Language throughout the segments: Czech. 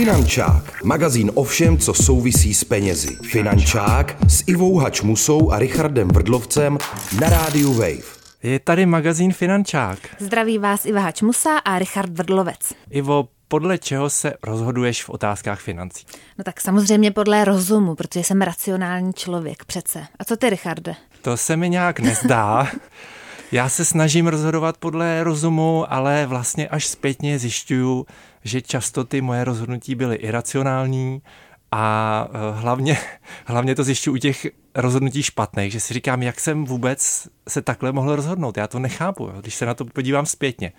Finančák, magazín o všem, co souvisí s penězi. Finančák s Ivou Hačmusou a Richardem Vrdlovcem na rádiu Wave. Je tady magazín Finančák. Zdraví vás Iva Hačmusa a Richard Vrdlovec. Ivo, podle čeho se rozhoduješ v otázkách financí? No tak samozřejmě podle rozumu, protože jsem racionální člověk přece. A co ty, Richarde? To se mi nějak nezdá. Já se snažím rozhodovat podle rozumu, ale vlastně až zpětně zjišťuju, že často ty moje rozhodnutí byly iracionální a eh, hlavně, hlavně to zjišťuju u těch rozhodnutí špatných, že si říkám, jak jsem vůbec se takhle mohl rozhodnout. Já to nechápu, když se na to podívám zpětně.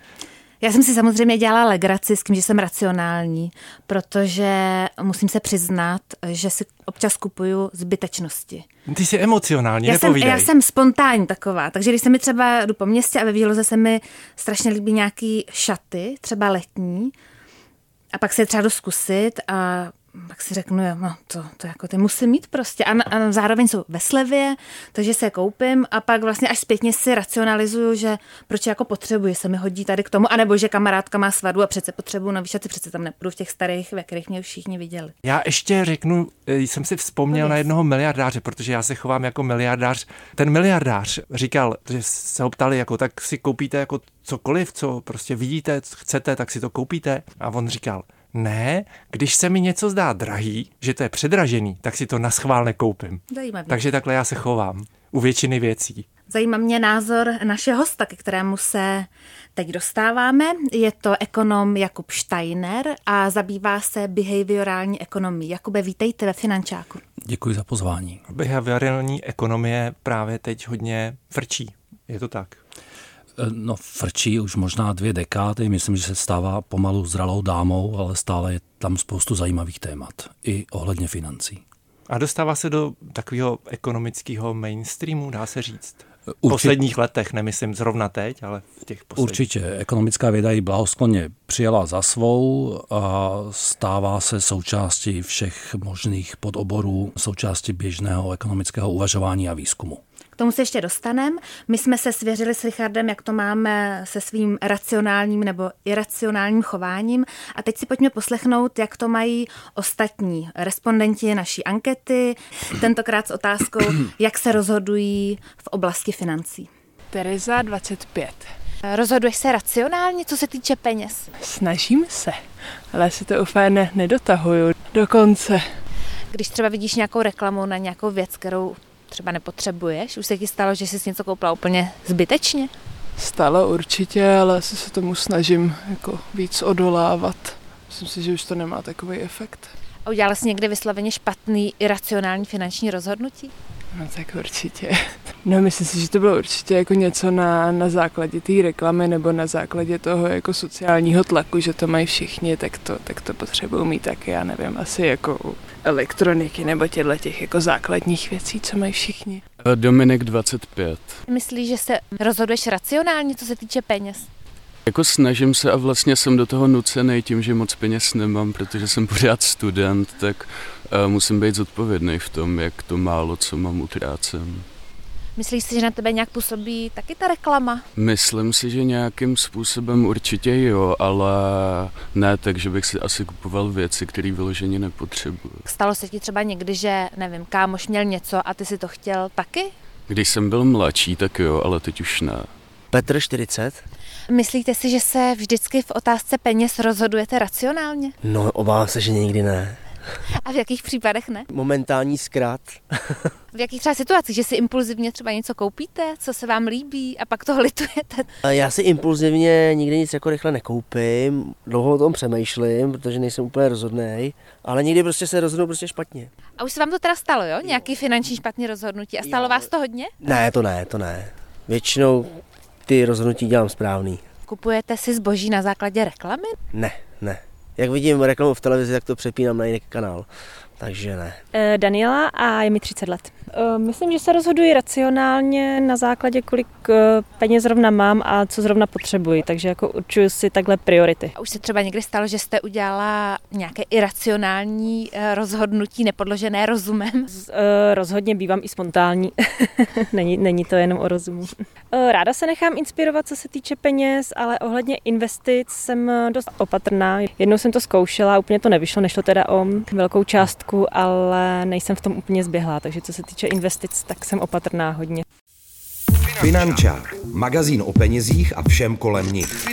Já jsem si samozřejmě dělala legraci s tím, že jsem racionální, protože musím se přiznat, že si občas kupuju zbytečnosti. Ty jsi emocionální, já jsem, já jsem spontánní taková, takže když se mi třeba jdu po městě a ve výloze se mi strašně líbí nějaký šaty, třeba letní, a pak se třeba zkusit a pak si řeknu, no to, to jako ty musím mít prostě. A, a zároveň jsou ve slevě, takže se je koupím a pak vlastně až zpětně si racionalizuju, že proč jako potřebuji, se mi hodí tady k tomu, anebo že kamarádka má svatbu a přece potřebuji nový šaty, přece tam nepůjdu v těch starých, ve kterých mě všichni viděli. Já ještě řeknu, eh, jsem si vzpomněl na jednoho miliardáře, protože já se chovám jako miliardář. Ten miliardář říkal, že se ho ptali, jako tak si koupíte jako cokoliv, co prostě vidíte, co chcete, tak si to koupíte. A on říkal, ne, když se mi něco zdá drahý, že to je předražený, tak si to na schvál nekoupím. Zajímavý. Takže takhle já se chovám u většiny věcí. Zajímá mě názor našeho hosta, ke kterému se teď dostáváme. Je to ekonom Jakub Steiner a zabývá se behaviorální ekonomií. Jakube, vítejte ve Finančáku. Děkuji za pozvání. Behaviorální ekonomie právě teď hodně frčí. Je to tak? No, frčí už možná dvě dekády, myslím, že se stává pomalu zralou dámou, ale stále je tam spoustu zajímavých témat, i ohledně financí. A dostává se do takového ekonomického mainstreamu, dá se říct? V posledních letech, nemyslím zrovna teď, ale v těch posledních. Určitě. Ekonomická věda ji blahoskloně přijala za svou a stává se součástí všech možných podoborů, součástí běžného ekonomického uvažování a výzkumu. K tomu se ještě dostaneme. My jsme se svěřili s Richardem, jak to máme se svým racionálním nebo iracionálním chováním. A teď si pojďme poslechnout, jak to mají ostatní respondenti naší ankety. Tentokrát s otázkou, jak se rozhodují v oblasti financí. Tereza 25. Rozhoduješ se racionálně, co se týče peněz? Snažím se, ale si to úplně ne, nedotahuju do konce. Když třeba vidíš nějakou reklamu na nějakou věc, kterou třeba nepotřebuješ? Už se ti stalo, že jsi něco koupila úplně zbytečně? Stalo určitě, ale asi se tomu snažím jako víc odolávat. Myslím si, že už to nemá takový efekt. A udělala jsi někdy vysloveně špatný, iracionální finanční rozhodnutí? No tak určitě. No myslím si, že to bylo určitě jako něco na, na základě té reklamy nebo na základě toho jako sociálního tlaku, že to mají všichni, tak to, tak to potřebují mít taky, já nevím, asi jako u elektroniky nebo těchto těch jako základních věcí, co mají všichni. Dominik 25. Myslíš, že se rozhoduješ racionálně, co se týče peněz? Jako snažím se a vlastně jsem do toho nucený tím, že moc peněz nemám, protože jsem pořád student, tak uh, musím být zodpovědný v tom, jak to málo, co mám, utrácem. Myslíš si, že na tebe nějak působí taky ta reklama? Myslím si, že nějakým způsobem určitě jo, ale ne tak, že bych si asi kupoval věci, které vyloženě nepotřebuju. Stalo se ti třeba někdy, že, nevím, kámoš měl něco a ty si to chtěl taky? Když jsem byl mladší, tak jo, ale teď už ne. Petr 40. Myslíte si, že se vždycky v otázce peněz rozhodujete racionálně? No, obávám se, že nikdy ne. A v jakých případech ne? Momentální zkrát. v jakých třeba situacích, že si impulzivně třeba něco koupíte, co se vám líbí a pak toho litujete? Já si impulzivně nikdy nic jako rychle nekoupím, dlouho o tom přemýšlím, protože nejsem úplně rozhodný, ale někdy prostě se rozhodnu prostě špatně. A už se vám to teda stalo, jo? Nějaký finanční špatný rozhodnutí. A stalo jo. vás to hodně? Ne, to ne, to ne. Většinou ty rozhodnutí dělám správný. Kupujete si zboží na základě reklamy? Ne, ne. Jak vidím reklamu v televizi, tak to přepínám na jiný kanál. Takže ne. Daniela a je mi 30 let. Myslím, že se rozhoduji racionálně na základě, kolik eh, peněz zrovna mám a co zrovna potřebuji, takže jako určuju si takhle priority. A už se třeba někdy stalo, že jste udělala nějaké iracionální eh, rozhodnutí nepodložené rozumem? Eh, rozhodně bývám i spontánní. není, není to jenom o rozumu. Ráda se nechám inspirovat, co se týče peněz, ale ohledně investic jsem dost opatrná. Jednou jsem to zkoušela, úplně to nevyšlo, nešlo teda o velkou částku, ale nejsem v tom úplně zběhlá, takže co se týče investic, tak jsem opatrná hodně. Finančák. Magazín o penězích a všem kolem nich.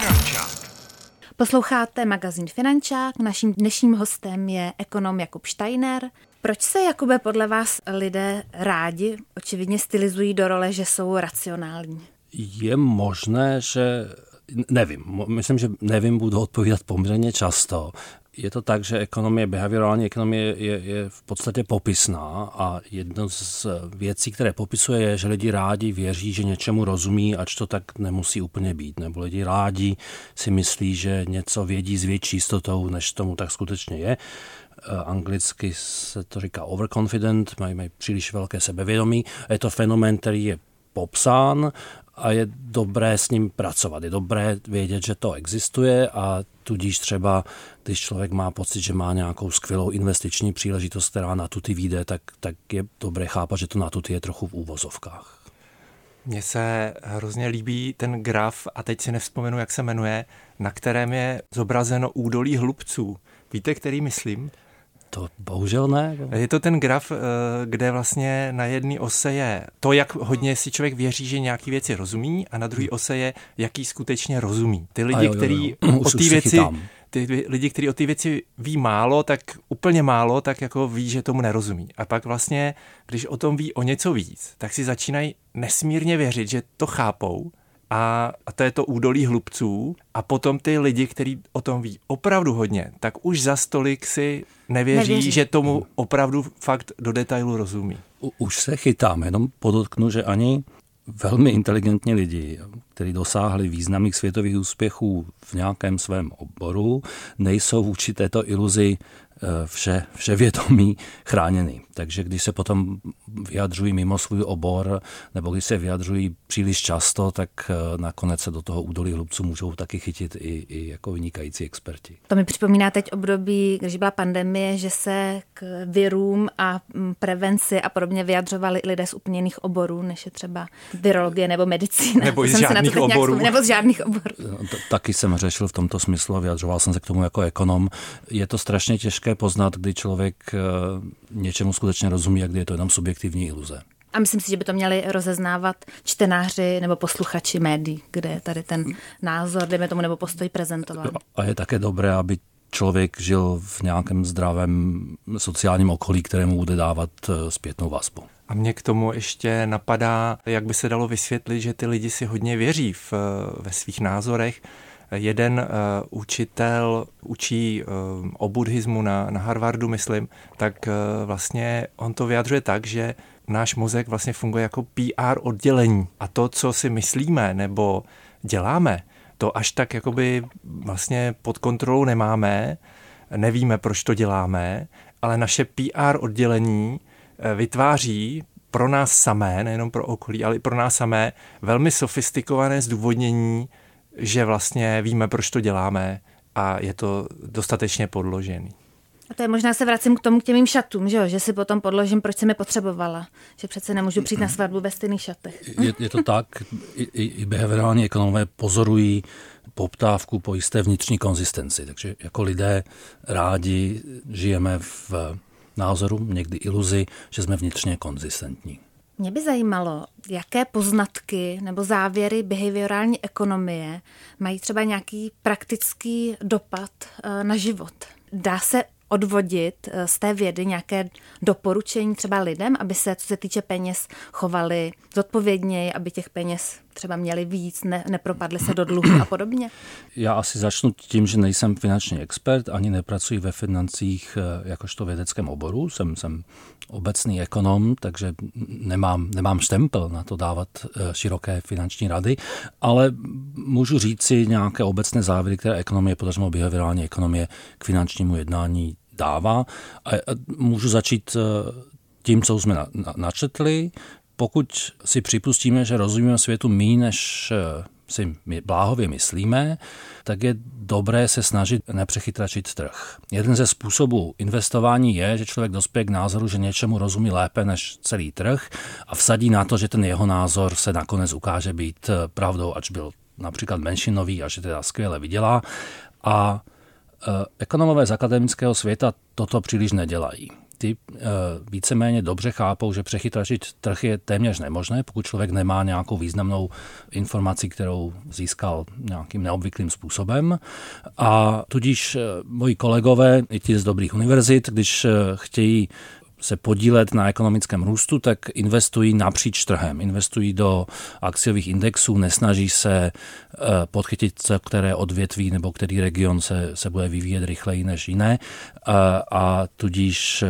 Posloucháte magazín Finančák. Naším dnešním hostem je ekonom Jakub Steiner. Proč se, Jakube, podle vás lidé rádi očividně stylizují do role, že jsou racionální? Je možné, že nevím, myslím, že nevím, budu odpovídat poměrně často. Je to tak, že ekonomie, behaviorální ekonomie je, je v podstatě popisná a jedno z věcí, které popisuje, je, že lidi rádi věří, že něčemu rozumí, ač to tak nemusí úplně být. Nebo lidi rádi si myslí, že něco vědí s větší jistotou, než tomu tak skutečně je. Eh, anglicky se to říká overconfident, mají, mají příliš velké sebevědomí. Je to fenomén, který je popsán a je dobré s ním pracovat. Je dobré vědět, že to existuje a tudíž třeba, když člověk má pocit, že má nějakou skvělou investiční příležitost, která na tuty vyjde, tak, tak je dobré chápat, že to na tuty je trochu v úvozovkách. Mně se hrozně líbí ten graf, a teď si nevzpomenu, jak se jmenuje, na kterém je zobrazeno údolí hlubců. Víte, který myslím? To bohužel ne. Je to ten graf, eh, kde vlastně na jedné ose je to, jak hodně si člověk věří, že nějaký věci rozumí, a na druhé hmm. ose je, jaký skutečně rozumí. Ty lidi, kteří o té věci, ty lidi, kteří o té věci ví málo, tak úplně málo, tak jako ví, že tomu nerozumí. A pak vlastně, když o tom ví o něco víc, tak si začínají nesmírně věřit, že to chápou a, a to je to údolí hlubců a potom ty lidi, kteří o tom ví opravdu hodně, tak už za stolik si nevěří, nevěří. že tomu opravdu fakt do detailu rozumí. U, už se chytám, jenom podotknu, že ani velmi inteligentní lidi, kteří dosáhli významných světových úspěchů v nějakém svém oboru, nejsou vůči této iluzi vše, vše vědomí chráněný. Takže když se potom vyjadřují mimo svůj obor, nebo když se vyjadřují příliš často, tak eh, nakonec se do toho údolí hlubců můžou taky chytit i, i jako vynikající experti. To mi připomíná teď období, když byla pandemie, že se k virům a mm, prevenci a podobně vyjadřovali lidé z úplně jiných oborů, než je třeba virologie nebo medicína. Nebo z žádných oborů. nebo z žádných oborů. No, taky jsem řešil v tomto smyslu a vyjadřoval jsem se k tomu jako ekonom. Je to strašně těžké těžké poznat, kdy člověk eh, něčemu skutečně rozumí a kdy je to jenom subjektivní iluze. A myslím si, že by to měli rozeznávat čtenáři nebo posluchači médií, kde je tady ten názor, dejme tomu, nebo postoj prezentován. A je také dobré, aby člověk žil v nějakém zdravém sociálním okolí, kterému bude dávat eh, zpětnou vazbu. A mě k tomu ještě napadá, jak by se dalo vysvětlit, že ty lidi si hodně věří v, eh, ve svých názorech, jeden uh, učitel učí uh, o buddhismu na, na Harvardu, myslím, tak uh, vlastně on to vyjadřuje tak, že náš mozek vlastně funguje jako PR oddělení. A to, co si myslíme nebo děláme, to až tak jakoby vlastně pod kontrolou nemáme, nevíme, proč to děláme, ale naše PR oddělení vytváří pro nás samé, nejenom pro okolí, ale i pro nás samé, velmi sofistikované zdůvodnění že vlastně víme, proč to děláme a je to dostatečně podložený. A to je možná se vracím k tomu k těm mým šatům, že, jo? že si potom podložím, proč jsem je potřebovala. Že přece nemůžu přijít na svatbu ve stejných šatech. Je, je to tak, i, i behaviorální ekonomové pozorují poptávku po jisté vnitřní konzistenci. Takže jako lidé rádi žijeme v názoru, někdy iluzi, že jsme vnitřně konzistentní. Mě by zajímalo, jaké poznatky nebo závěry behaviorální ekonomie mají třeba nějaký praktický dopad eh, na život. Dá se odvodit eh, z té vědy nějaké doporučení třeba lidem, aby se, co se týče peněz, chovali zodpovědněji, aby těch peněz třeba měli víc, ne, nepropadli se do dluhu a podobně? Já asi začnu tím, že nejsem finanční expert, ani nepracuji ve financích eh, jakožto vědeckém oboru. Jsem, jsem obecný ekonom, takže nemám, nemám štempel na to dávat eh, široké finanční rady, ale můžu říct si nějaké obecné závěry, které ekonomie, podařilo behaviorální ekonomie k finančnímu jednání dává. A můžu začít eh, tím, co jsme načetli. Pokud si připustíme, že rozumíme světu méně, než eh, si my bláhově myslíme, tak je dobré se snažit nepřechytračit trh. Jeden ze způsobů investování je, že člověk dospěje k názoru, že něčemu rozumí lépe než celý trh a vsadí na to, že ten jeho názor se nakonec ukáže být eh, pravdou, ač byl například menšinový a že teda skvěle vydělá. A Ekonomové z akademického světa toto příliš nedělají ty víceméně dobře chápou, že přechytračit trh je téměř nemožné, pokud člověk nemá nějakou významnou informaci, kterou získal nějakým neobvyklým způsobem. A tudíž moji kolegové, i ti z dobrých univerzit, když chtějí se podílet na ekonomickém růstu, tak investují napříč trhem. Investují do akciových indexů, nesnaží se eh, podchytit, které odvětví nebo který region se, se bude vyvíjet rychleji než jiné a, a tudíž eh,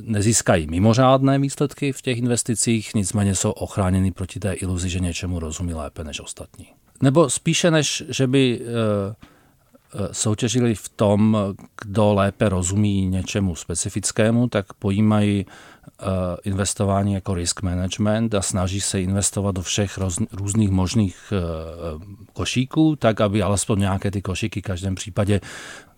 nezískají mimořádné výsledky v těch investicích, nicméně jsou ochráněni proti té iluzi, že něčemu rozumí lépe než ostatní. Nebo spíše než, že by Eh, soutěžili v tom, kdo lépe rozumí něčemu specifickému, tak pojímají eh, investování jako risk management a snaží se investovat do všech různých možných eh, košíků, tak aby alespoň nějaké ty košíky v každém případě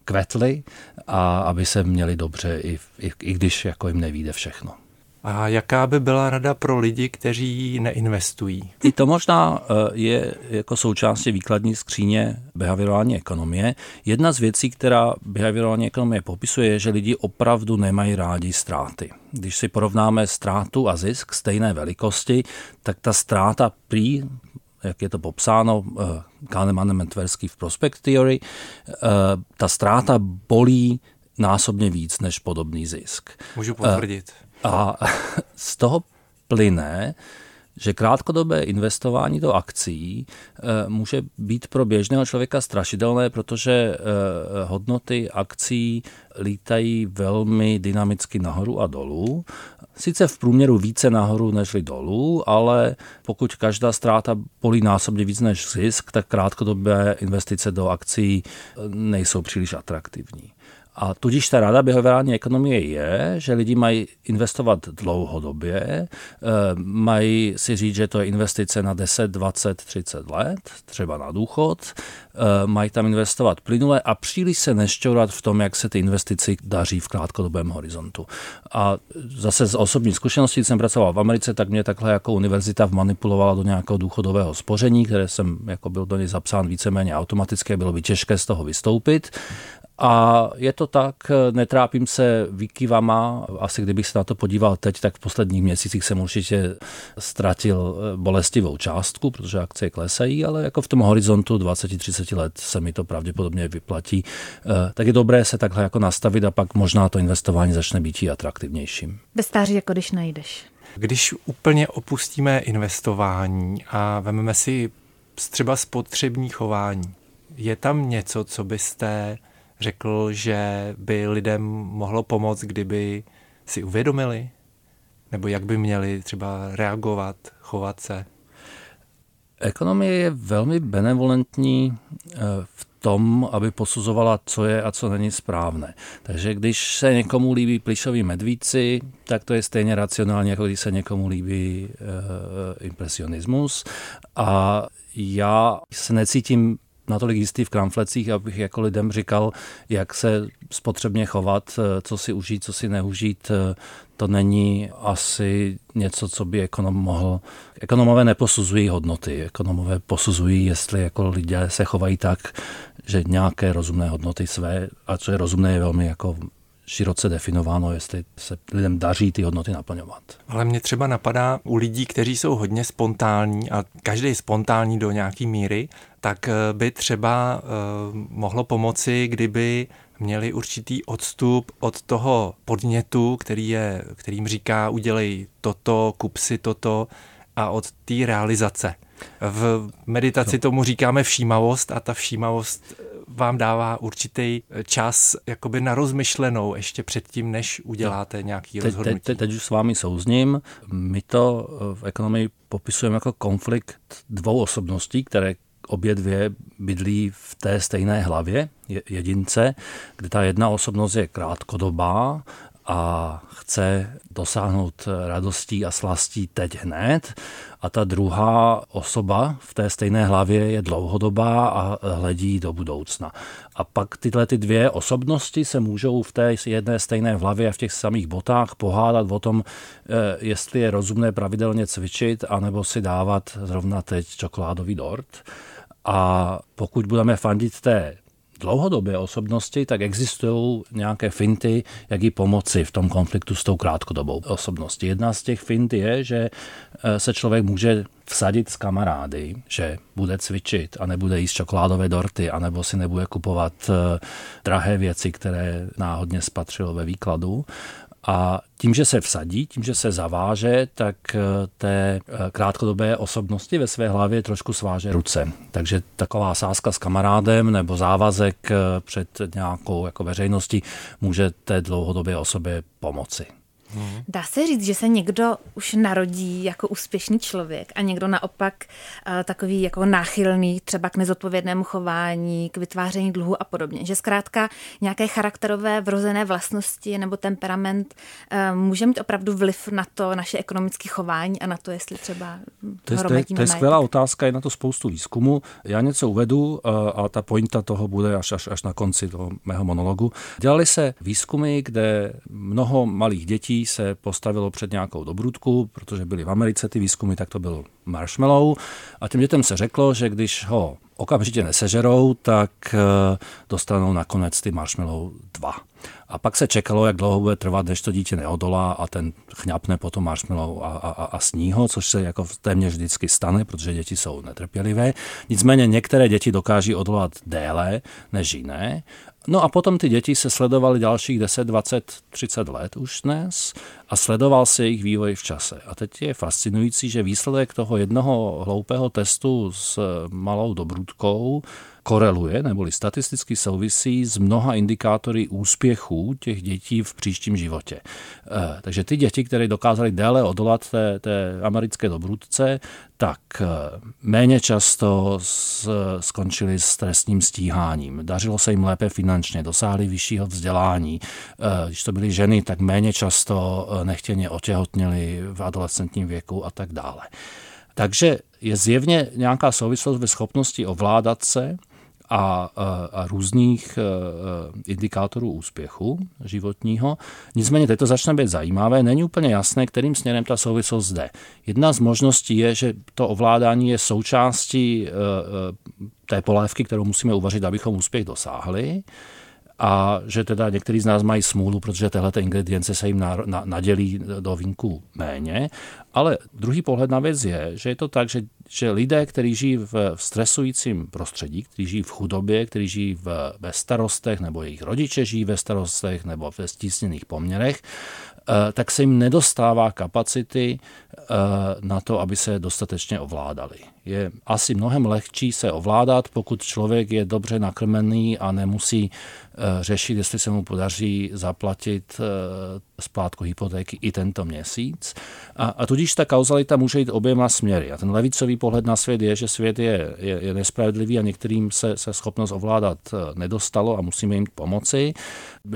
kvetly a aby se měli dobře, i, i, i když jako jim nevíde všechno. A jaká by byla rada pro lidi, kteří neinvestují? I to možná eh, je jako součástí výkladní skříně behaviorální ekonomie. Jedna z věcí, která behaviorální ekonomie popisuje, je, že lidi opravdu nemají rádi ztráty. Když si porovnáme ztrátu a zisk stejné velikosti, tak ta ztráta prý jak je to popsáno uh, Kahnemanem Tversky v Prospect Theory, uh, ta ztráta bolí násobně víc než podobný zisk. Můžu potvrdit. A z toho plyne, že krátkodobé investování do akcí eh, může být pro běžného člověka strašidelné, protože eh, hodnoty akcí lítají velmi dynamicky nahoru a dolů. Sice v průměru více nahoru než dolů, ale pokud každá ztráta bolí násobně víc než zisk, tak krátkodobé investice do akcí nejsou příliš atraktivní. A tudíž ta rada behaviorální ekonomie je, že lidi mají investovat dlouhodobě, eh, mají si říct, že to je investice na 10, 20, 30 let, třeba na důchod, eh, mají tam investovat plynule a příliš se nešťourat v tom, jak se ty investici daří v krátkodobém horizontu. A zase z osobní zkušenosti jsem pracoval v Americe, tak mě takhle jako univerzita vmanipulovala do nějakého důchodového spoření, které jsem jako byl do něj zapsán víceméně automaticky, bylo by těžké z toho vystoupit. A je to tak, netrápím se výkyvama, asi kdybych se na to podíval teď, tak v posledních měsících jsem určitě ztratil eh, bolestivou částku, protože akcie klesají, ale jako v tom horizontu 20-30 let se mi to pravděpodobně vyplatí. Eh, tak je dobré se takhle jako nastavit a pak možná to investování začne být i atraktivnějším. Bez stáří, jako když najdeš. Když úplně opustíme investování a vezmeme si třeba spotřební chování, je tam něco, co byste řekl, že by lidem mohlo pomoct, kdyby si uvědomili? Nebo jak by měli třeba reagovat, chovat se? Ekonomie je velmi benevolentní eh, v tom, aby posuzovala, co je a co není správné. Takže když se někomu líbí plišoví medvíci, tak to je stejně racionální, jako když se někomu líbí uh, impresionismus. A já se necítím natolik jistý v kramflecích, abych jako lidem říkal, jak se spotřebně chovat, eh, co si užít, co si neužít. Eh, to není asi něco, co by ekonom mohl. Ekonomové neposuzují hodnoty. Ekonomové posuzují, jestli jako lidé se chovají tak, že nějaké rozumné hodnoty své, a co je rozumné, je velmi jako široce definováno, jestli se lidem daří ty hodnoty naplňovat. Ale mě třeba napadá u lidí, kteří jsou hodně spontánní a každý je spontánní do nějaké míry, tak eh, by třeba uh, mohlo pomoci, kdyby měli určitý odstup od toho podnětu, který je, kterým říká udělej toto, kup si toto a od té realizace. V meditaci tomu říkáme všímavost a ta všímavost vám dává určitý čas jakoby na rozmyšlenou ještě předtím, než uděláte nějaký teď, rozhodnutí. Teď, teď už s vámi souzním. My to v ekonomii popisujeme jako konflikt dvou osobností, které obě dvě bydlí v té stejné hlavě jedince, kde ta jedna osobnost je krátkodobá a chce dosáhnout radostí a slastí teď hned a ta druhá osoba v té stejné hlavě je dlouhodobá a hledí do budoucna. A pak tyhle ty dvě osobnosti se můžou v té jedné stejné hlavě a v těch samých botách pohádat o tom, eh, jestli je rozumné pravidelně cvičit, anebo si dávat zrovna teď čokoládový dort. A pokud budeme fandit té dlouhodobé osobnosti, tak existují nějaké finty, jak jí pomoci v tom konfliktu s tou krátkodobou osobností. Jedna z těch fint je, že eh, se člověk může vsadit s kamarády, že bude cvičit a nebude jíst čokoládové dorty, anebo si nebude kupovat eh, drahé věci, které náhodně spatřilo ve výkladu. A tím, že se vsadí, tím, že se zaváže, tak eh, té eh, krátkodobé osobnosti ve své hlavě trošku sváže ruce. Takže taková sázka s kamarádem nebo závazek před nějakou jako veřejností může té dlouhodobé osobě pomoci. Hmm. Dá se říct, že se někdo už narodí jako úspěšný člověk a někdo naopak uh, takový jako náchylný třeba k nezodpovědnému chování, k vytváření dluhu a podobně. Že zkrátka nějaké charakterové vrozené vlastnosti nebo temperament uh, může mít opravdu vliv na to naše ekonomické chování a na to, jestli třeba to je, to je, to je skvělá otázka, je na to spoustu výzkumu. Já něco uvedu uh, a ta pointa toho bude až, až, až na konci toho mého monologu. Dělali se výzkumy, kde mnoho malých dětí se postavilo před nějakou dobrutku, protože byly v Americe ty výzkumy, tak to byl marshmallow. A těm dětem se řeklo, že když ho okamžitě nesežerou, tak eh, dostanou nakonec ty marshmallow dva. A pak se čekalo, jak dlouho bude trvat, než to dítě neodolá a ten chňapne potom marshmallow a, a, a sní ho, což se jako téměř vždycky stane, protože děti jsou netrpělivé. Nicméně některé děti dokáží odolat déle než jiné No a potom ty děti se sledovaly dalších 10, 20, 30 let už dnes a sledoval se jejich vývoj v čase. A teď je fascinující, že výsledek toho jednoho hloupého testu s malou dobrutkou koreluje neboli statisticky souvisí s mnoha indikátory úspěchů těch dětí v příštím životě. Eh, takže ty děti, které dokázaly déle odolat té, té americké dobrutce, tak eh, méně často skončili s trestním stíháním. Dařilo se jim lépe finančně, dosáhli vyššího vzdělání. Eh, když to byly ženy, tak méně často nechtěně otěhotněli v adolescentním věku a tak dále. Takže je zjevně nějaká souvislost ve schopnosti ovládat se a, a, různých uh, indikátorů úspěchu životního. Nicméně teď to začne být zajímavé. Není úplně jasné, kterým směrem ta souvislost jde. Jedna z možností je, že to ovládání je součástí uh, té polévky, kterou musíme uvařit, abychom úspěch dosáhli a že teda některý z nás mají smůlu, protože tyhle ingredience se jim na, na, nadělí do vínku méně. Ale druhý pohled na věc je, že je to tak, že, že lidé, kteří žijí v, v stresujícím prostředí, kteří žijí v chudobě, kteří žijí v, ve starostech, nebo jejich rodiče žijí ve starostech, nebo ve stísněných poměrech, eh, tak se jim nedostává kapacity eh, na to, aby se dostatečně ovládali. Je asi mnohem lehčí se ovládat, pokud člověk je dobře nakrmený a nemusí Eh, řešit, jestli se mu podaří zaplatit eh, splátku hypotéky i tento měsíc. A, a tudíž ta kauzalita může jít oběma směry. A ten levicový pohled na svět je, že svět je, je, je nespravedlivý a některým se, se schopnost ovládat eh, nedostalo a musíme jim pomoci.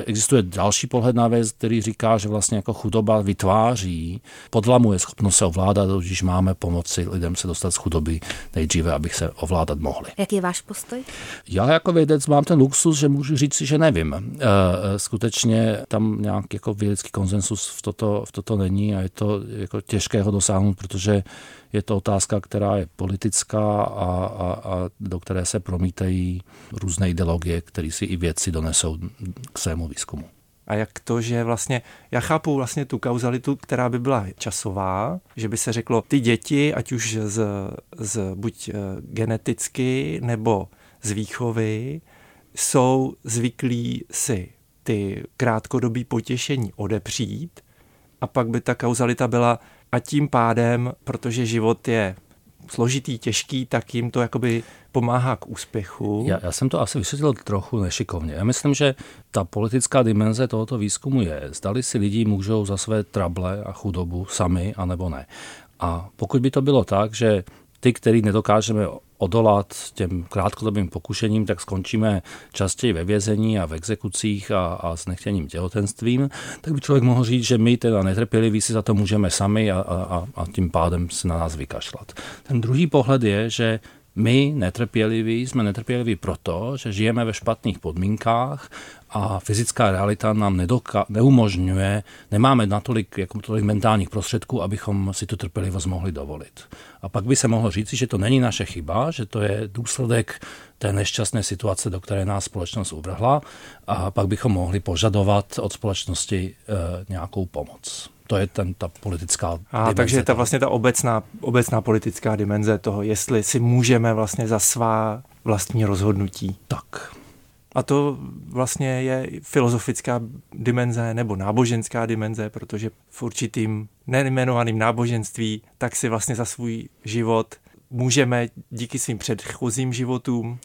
Existuje další pohled na věc, který říká, že vlastně jako chudoba vytváří, podlamuje schopnost se ovládat, když máme pomoci lidem se dostat z chudoby nejdříve, abych se ovládat mohli. Jaký je váš postoj? Já jako vědec mám ten luxus, že můžu říct že nevím. Eh, skutečně tam nějak jako vědecký konsensus v toto, v toto není a je to jako těžké ho dosáhnout, protože je to otázka, která je politická a, a, a do které se promítají různé ideologie, které si i vědci donesou k svému výzkumu. A jak to, že vlastně, já chápu vlastně tu kauzalitu, která by byla časová, že by se řeklo, ty děti, ať už z, z buď eh, geneticky nebo z výchovy, jsou zvyklí si ty krátkodobí potěšení odepřít a pak by ta kauzalita byla a tím pádem, protože život je složitý, těžký, tak jim to jakoby pomáhá k úspěchu. Já, já jsem to asi vysvětlil trochu nešikovně. Já myslím, že ta politická dimenze tohoto výzkumu je, zdali si lidi můžou za své trable a chudobu sami, anebo ne. A pokud by to bylo tak, že ty, který nedokážeme odolat těm krátkodobým pokušením, tak skončíme častěji ve vězení a v exekucích a, a s nechtěným těhotenstvím, tak by člověk mohl říct, že my teda netrpěliví si za to můžeme sami a, a, a tím pádem se na nás vykašlat. Ten druhý pohled je, že my netrpěliví jsme netrpěliví proto, že žijeme ve špatných podmínkách a fyzická realita nám nedoka- neumožňuje, nemáme natolik, jako tolik mentálních prostředků, abychom si tu trpělivost mohli dovolit. A pak by se mohlo říci, že to není naše chyba, že to je důsledek té nešťastné situace, do které nás společnost uvrhla a pak bychom mohli požadovat od společnosti e, nějakou pomoc. To je ten, ta politická a, Takže ta vlastně ta obecná, obecná politická dimenze toho, jestli si můžeme vlastně za svá vlastní rozhodnutí. Tak. A to vlastně je filozofická dimenze nebo náboženská dimenze, protože v určitým nejmenovaným náboženství tak si vlastně za svůj život můžeme díky svým předchozím životům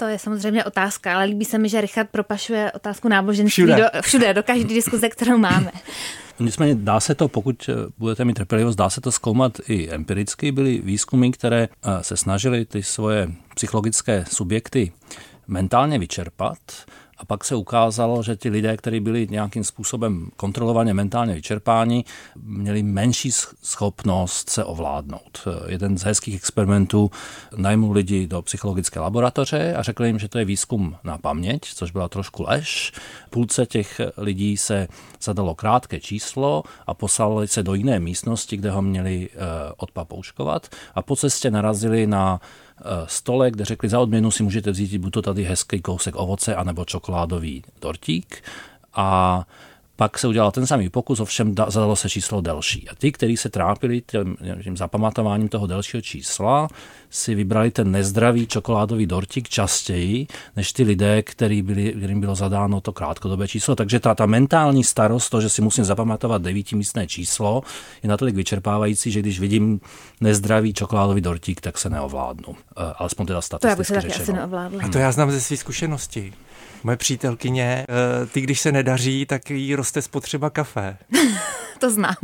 to je samozřejmě otázka, ale líbí se mi, že Richard propašuje otázku náboženství všude, do, všude, do každé diskuze, kterou máme. Nicméně dá se to, pokud budete mít trpělivost, dá se to zkoumat i empiricky. Byly výzkumy, které eh, se snažily ty svoje psychologické subjekty mentálně vyčerpat a pak se ukázalo, že ti lidé, kteří byli nějakým způsobem kontrolovaně mentálně vyčerpáni, měli menší schopnost se ovládnout. Jeden z hezkých experimentů najmul lidi do psychologické laboratoře a řekl jim, že to je výzkum na paměť, což byla trošku lež. Půlce těch lidí se zadalo krátké číslo a poslali se do jiné místnosti, kde ho měli eh, odpapouškovat a po cestě narazili na stole, kde řekli, za odměnu si můžete vzít buď to tady hezký kousek ovoce, anebo čokoládový dortík. A pak se udělal ten samý pokus, ovšem zadalo se číslo delší. A ty, kteří se trápili tím, tím zapamatováním toho delšího čísla, si vybrali ten nezdravý čokoládový dortík častěji, než ty lidé, který byli, kterým bylo zadáno to krátkodobé číslo. Takže ta, ta mentální starost, to, že si musím zapamatovat devítimístné číslo, je natolik vyčerpávající, že když vidím nezdravý čokoládový dortík, tak se neovládnu. Uh, alespoň teda statisticky To já bych se taky asi neovládla. A to já znám ze své zkušenosti. Moje přítelkyně, eh, ty když se nedaří, tak jí roste spotřeba kafe. to znám.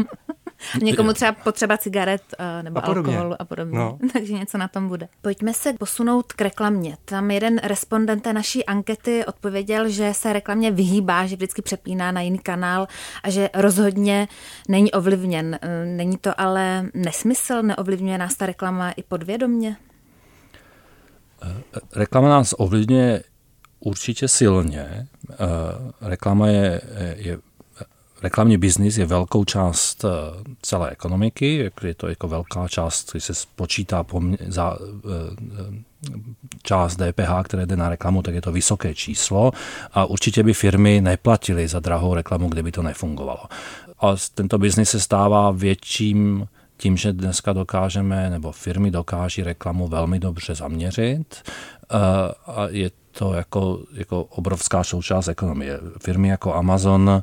Někomu třeba potřeba cigaret eh, nebo a alkoholu a podobně. No. Takže něco na tom bude. Pojďme se posunout k reklamě. Tam jeden respondent naší ankety odpověděl, že se reklamě vyhýbá, že vždycky přepíná na jiný kanál a že rozhodně není ovlivněn. Eh, není to ale nesmysl? Neovlivňuje nás ta reklama i podvědomně? Reklama nás ovlivňuje určitě silně. Eh, reklama je, je reklamní biznis je velkou část eh, celé ekonomiky, je to jako velká část, když se spočítá za eh, část DPH, které jde na reklamu, tak je to vysoké číslo a určitě by firmy neplatily za drahou reklamu, kdyby to nefungovalo. A tento biznis se stává větším tím, že dneska dokážeme, nebo firmy dokáží reklamu velmi dobře zaměřit a je to jako, jako obrovská součást ekonomie. Firmy jako Amazon eh,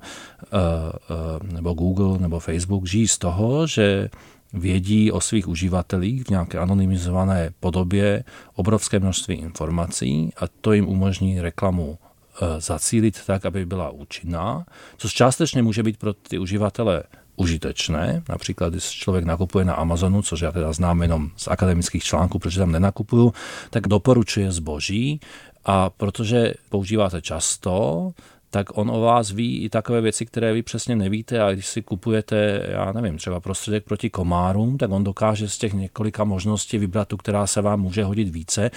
eh, nebo Google nebo Facebook žijí z toho, že vědí o svých uživatelích v nějaké anonymizované podobě obrovské množství informací a to jim umožní reklamu eh, zacílit tak, aby byla účinná, což částečně může být pro ty uživatele užitečné. Například, když člověk nakupuje na Amazonu, což já teda znám jenom z akademických článků, protože tam nenakupuju, tak doporučuje zboží a protože používáte často, tak on o vás ví i takové věci, které vy přesně nevíte. A když si kupujete, já nevím, třeba prostředek proti komárům, tak on dokáže z těch několika možností vybrat tu, která se vám může hodit více.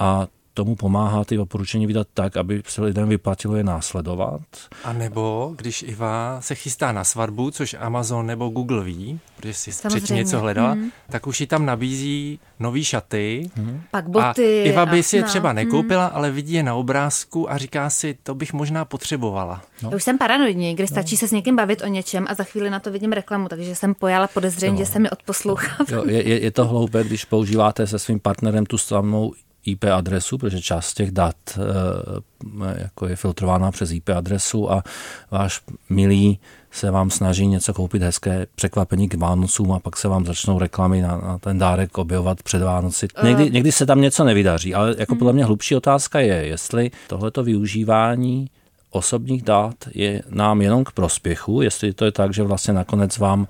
A tomu pomáhá ty doporučení vydat tak, aby se lidem vyplatilo je následovat. A nebo když Iva se chystá na svatbu, což Amazon nebo Google ví, protože si Samozřejmě. předtím něco hledala, mm. tak už ji tam nabízí nový šaty. Mm. Pak boty. A Iva by si je třeba mhm. nekoupila, mm. ale vidí je na obrázku a říká si, to bych možná potřebovala. No. Já už jsem paranoidní, kdy stačí no. se s někým bavit o něčem a za chvíli na to vidím reklamu, takže jsem pojala podezření, že se mi odposlouchá. je, je, je to hloupé, když používáte se svým partnerem tu samou IP adresu, protože část těch dat eh, jako je filtrována přes IP adresu a váš milý se vám snaží něco koupit hezké překvapení k Vánocům a pak se vám začnou reklamy na, na ten dárek objevovat před Vánoci. Eh. Někdy, někdy se tam něco nevydaří, ale jako podle mě hlubší otázka je, jestli tohleto využívání osobních dát je nám jenom k prospěchu, jestli to je tak, že vlastně nakonec vám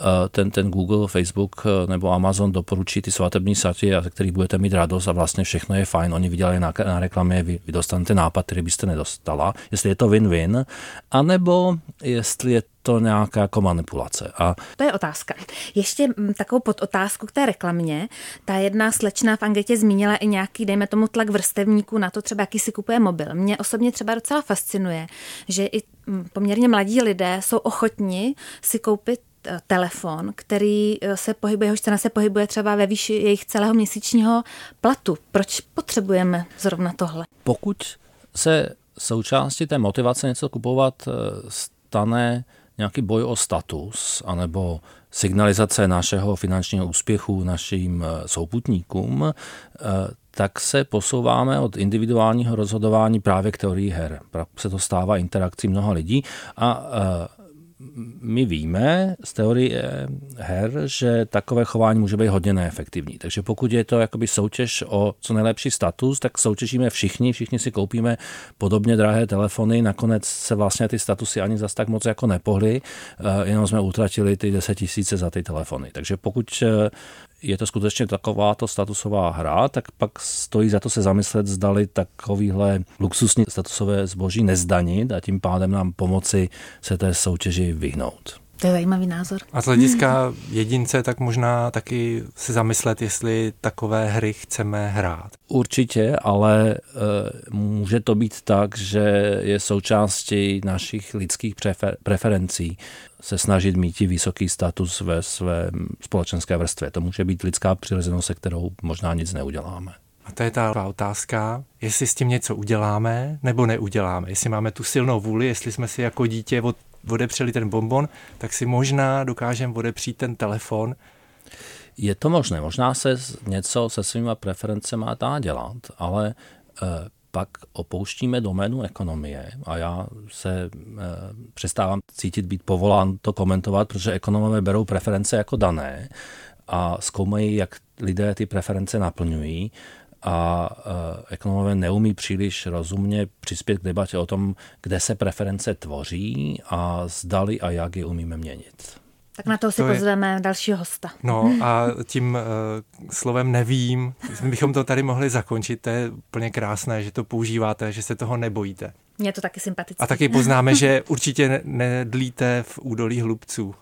Eh, ten, ten Google, Facebook eh, nebo Amazon doporučí ty svatební saty, ze kterých budete mít radost a vlastně všechno je fajn. Oni viděli na, na reklamě, vy, vy dostanete nápad, který byste nedostala. Jestli je to win-win, anebo jestli je to nějaká jako manipulace. A To je otázka. Ještě mm, takovou podotázku k té reklamě. Ta jedna slečna v Angetě zmínila i nějaký, dejme tomu, tlak vrstevníků na to, třeba jaký si kupuje mobil. Mě osobně třeba docela fascinuje, že i mm, poměrně mladí lidé jsou ochotni si koupit eh, telefon, který eh, se pohybuje, jehož cena se pohybuje třeba ve výši jejich celého měsíčního platu. Proč potřebujeme zrovna tohle? pokud se součástí té motivace něco kupovat eh, stane nějaký boj o status anebo signalizace našeho finančního úspěchu našim eh, souputníkům, eh, tak se posouváme od individuálního rozhodování právě k teorii her. Se to stává interakcí mnoha lidí a eh, my víme z teorie her, že takové chování může být hodně neefektivní. Takže pokud je to jakoby soutěž o co nejlepší status, tak soutěžíme všichni, všichni si koupíme podobně drahé telefony, nakonec se vlastně ty statusy ani zas tak moc jako nepohly, eh, jenom jsme utratili ty 10 tisíce za ty telefony. Takže pokud eh, je to skutečně takováto statusová hra, tak pak stojí za to se zamyslet, zdali takovýhle luxusní statusové zboží nezdanit a tím pádem nám pomoci se té soutěži vyhnout. To je zajímavý názor. A z hlediska jedince tak možná taky se zamyslet, jestli takové hry chceme hrát. Určitě, ale e, může to být tak, že je součástí našich lidských prefer- preferencí se snažit mít vysoký status ve své společenské vrstvě. To může být lidská přirozenost, se kterou možná nic neuděláme. A to je ta otázka, jestli s tím něco uděláme nebo neuděláme. Jestli máme tu silnou vůli, jestli jsme si jako dítě od, odepřeli ten bonbon, tak si možná dokážeme odepřít ten telefon. Je to možné, možná se něco se svýma preferencemi dá dělat, ale e, pak opouštíme doménu ekonomie a já se e, přestávám cítit být povolán to komentovat, protože ekonomové berou preference jako dané a zkoumají, jak lidé ty preference naplňují a e, ekonomové neumí příliš rozumně přispět k debatě o tom, kde se preference tvoří a zdali a jak je umíme měnit. Tak na to si To je- pozveme dalšího hosta. No a tím uh, slovem nevím, my bychom to tady mohli zakončit, to je úplně krásné, že to používáte, že se toho nebojíte. Mně je to taky sympatické. A taky poznáme, že určitě ne- nedlíte v údolí hlubců.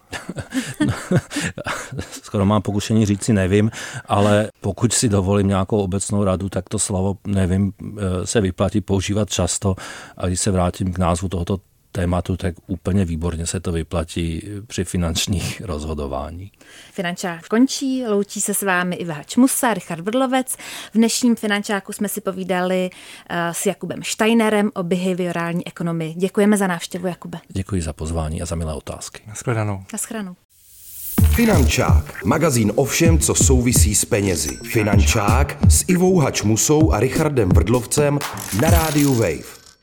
Skoro mám pokušení říct si nevím, ale pokud si dovolím nějakou obecnou radu, tak to slovo nevím e, se vyplatí používat často a když se vrátím k názvu tohoto tématu, tak úplně výborně se to vyplatí při finančních rozhodování. Finančák končí, loučí se s vámi Iva Hačmusa, Richard Vrlovec. V dnešním Finančáku jsme si povídali uh, s Jakubem Steinerem o behaviorální ekonomii. Děkujeme za návštěvu, Jakube. Děkuji za pozvání a za milé otázky. Naschledanou. Naschranou. Finančák, magazín o všem, co souvisí s penězi. Finančák s Ivou Hačmusou a Richardem Vrdlovcem na rádiu Wave.